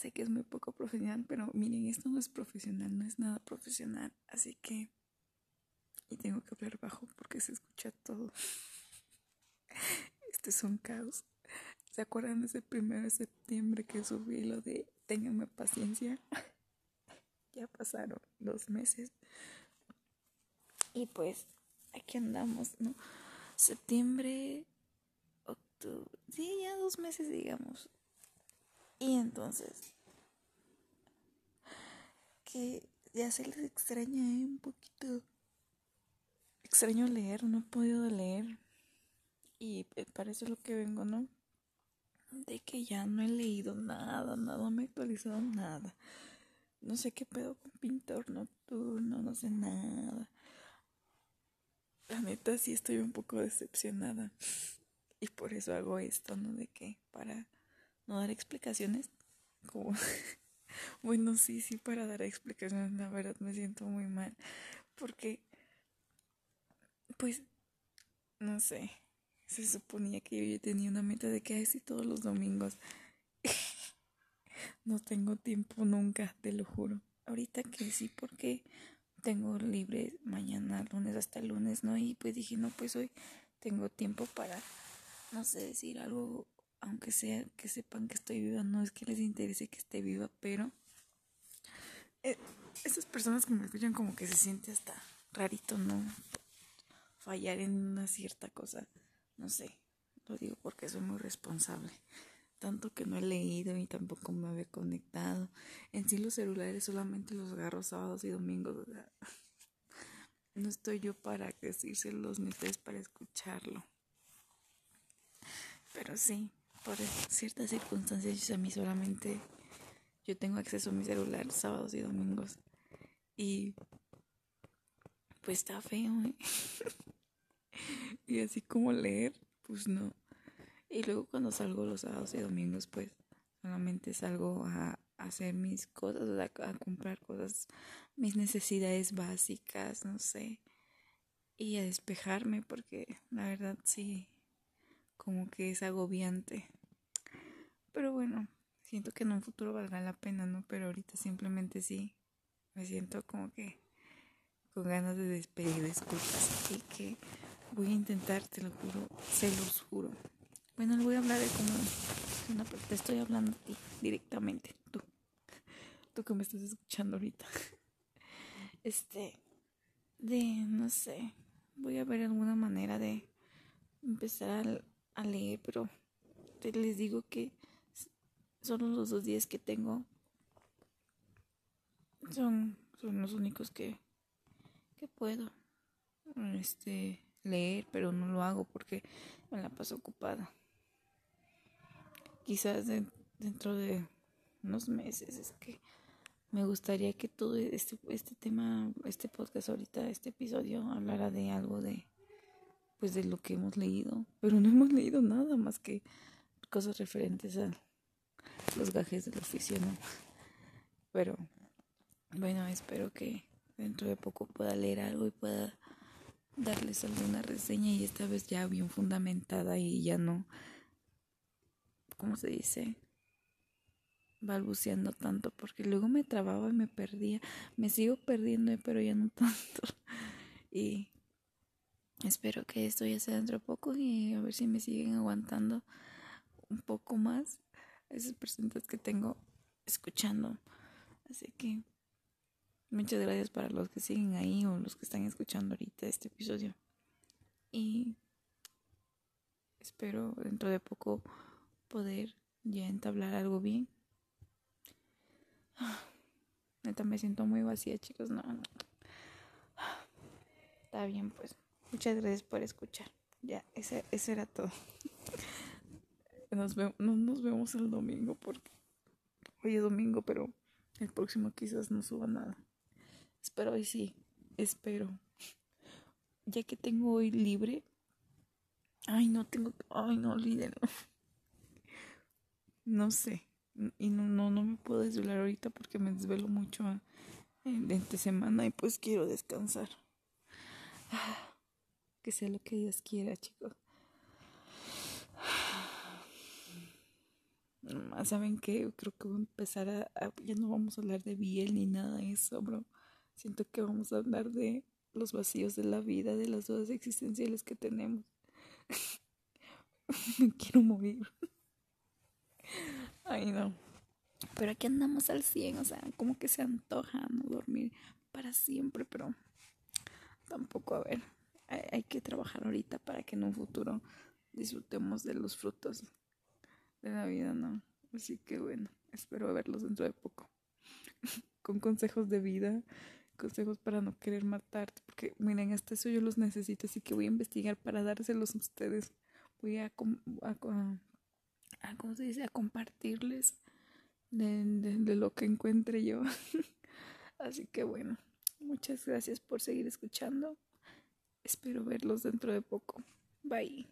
sé que es muy poco profesional, pero miren, esto no es profesional, no es nada profesional, así que... Y tengo que hablar bajo porque se escucha todo. Este es un caos. ¿Se acuerdan de ese primero de septiembre que subí lo de ténganme paciencia? ya pasaron dos meses. Y pues aquí andamos, ¿no? Septiembre, octubre, sí, ya dos meses, digamos. Y entonces, que ya se les extraña ¿eh? un poquito. Extraño leer, no he podido leer. Y eh, es lo que vengo, ¿no? De que ya no he leído nada, nada, me he actualizado nada. No sé qué pedo con pintor nocturno, no sé nada. La neta sí estoy un poco decepcionada. Y por eso hago esto, ¿no? De que para no dar explicaciones, bueno, sí, sí, para dar explicaciones, la verdad me siento muy mal. Porque, pues, no sé, se suponía que yo tenía una meta de que así todos los domingos. no tengo tiempo nunca, te lo juro. Ahorita que sí, porque tengo libre mañana, lunes hasta lunes, ¿no? Y pues dije, no, pues hoy tengo tiempo para, no sé, decir algo, aunque sea que sepan que estoy viva, no es que les interese que esté viva, pero eh, esas personas que me escuchan como que se siente hasta rarito, ¿no? Fallar en una cierta cosa, no sé, lo digo porque soy muy responsable tanto que no he leído y tampoco me había conectado. En sí los celulares solamente los agarro sábados y domingos. O sea, no estoy yo para decírselos ni ustedes para escucharlo. Pero sí, por ciertas circunstancias a mí solamente yo tengo acceso a mi celular sábados y domingos. Y pues está feo. ¿eh? y así como leer, pues no. Y luego cuando salgo los sábados y domingos, pues solamente salgo a, hacer mis cosas, a, comprar cosas, mis necesidades básicas, no sé. Y a despejarme porque la verdad sí, como que es agobiante. Pero bueno, siento que en un futuro valdrá la pena, ¿no? Pero ahorita simplemente sí, me siento como que con ganas de despedir disculpas y que voy a intentar, te lo juro, se los juro, bueno, le voy a hablar de cómo te estoy hablando a ti directamente, tú, tú que me estás escuchando ahorita. Este, de, no sé, voy a ver alguna manera de empezar a, leer, pero les digo que son los dos días que tengo. Son, son los únicos que, que puedo este, leer, pero no lo hago porque me la paso ocupada quizás dentro de unos meses es que me gustaría que todo este, este tema, este podcast ahorita, este episodio, hablara de algo de, pues de lo que hemos leído, pero no hemos leído nada más que cosas referentes a los gajes del oficio, ¿no? Pero bueno, espero que dentro de poco pueda leer algo y pueda darles alguna reseña y esta vez ya bien fundamentada y ya no ¿cómo se dice? balbuceando tanto porque luego me trababa y me perdía. Me sigo perdiendo, pero ya no tanto. Y espero que esto ya sea dentro de poco y a ver si me siguen aguantando un poco más esas personas que tengo escuchando. Así que muchas gracias para los que siguen ahí o los que están escuchando ahorita este episodio. Y espero dentro de poco poder ya entablar algo bien. Neta me siento muy vacía, chicos. No, no. Está bien, pues. Muchas gracias por escuchar. Ya, ese, ese era todo. Nos vemos, no nos vemos el domingo porque hoy es domingo, pero el próximo quizás no suba nada. Espero hoy sí, espero. Ya que tengo hoy libre. Ay, no tengo. Ay, no, olvídenlo no sé. Y no, no, no me puedo desvelar ahorita porque me desvelo mucho ah, en, entre semana y pues quiero descansar. Que sea lo que Dios quiera, chicos. ¿Saben qué? Creo que voy a empezar a, Ya no vamos a hablar de bien ni nada de eso, bro. Siento que vamos a hablar de los vacíos de la vida, de las dudas existenciales que tenemos. Me quiero morir. Ay, no. Pero aquí andamos al 100, o sea, como que se antoja no dormir para siempre, pero tampoco, a ver, hay, que trabajar ahorita para que en un futuro disfrutemos de los frutos de la vida, ¿no? Así que bueno, espero verlos dentro de poco. Con consejos de vida, consejos para no querer matarte, porque miren, hasta eso yo los necesito, así que voy a investigar para dárselos a ustedes. Voy a, a, a, ¿cómo se dice? a compartirles de lo que encuentre yo. así que bueno, muchas gracias por seguir escuchando. Espero verlos dentro de poco. Bye.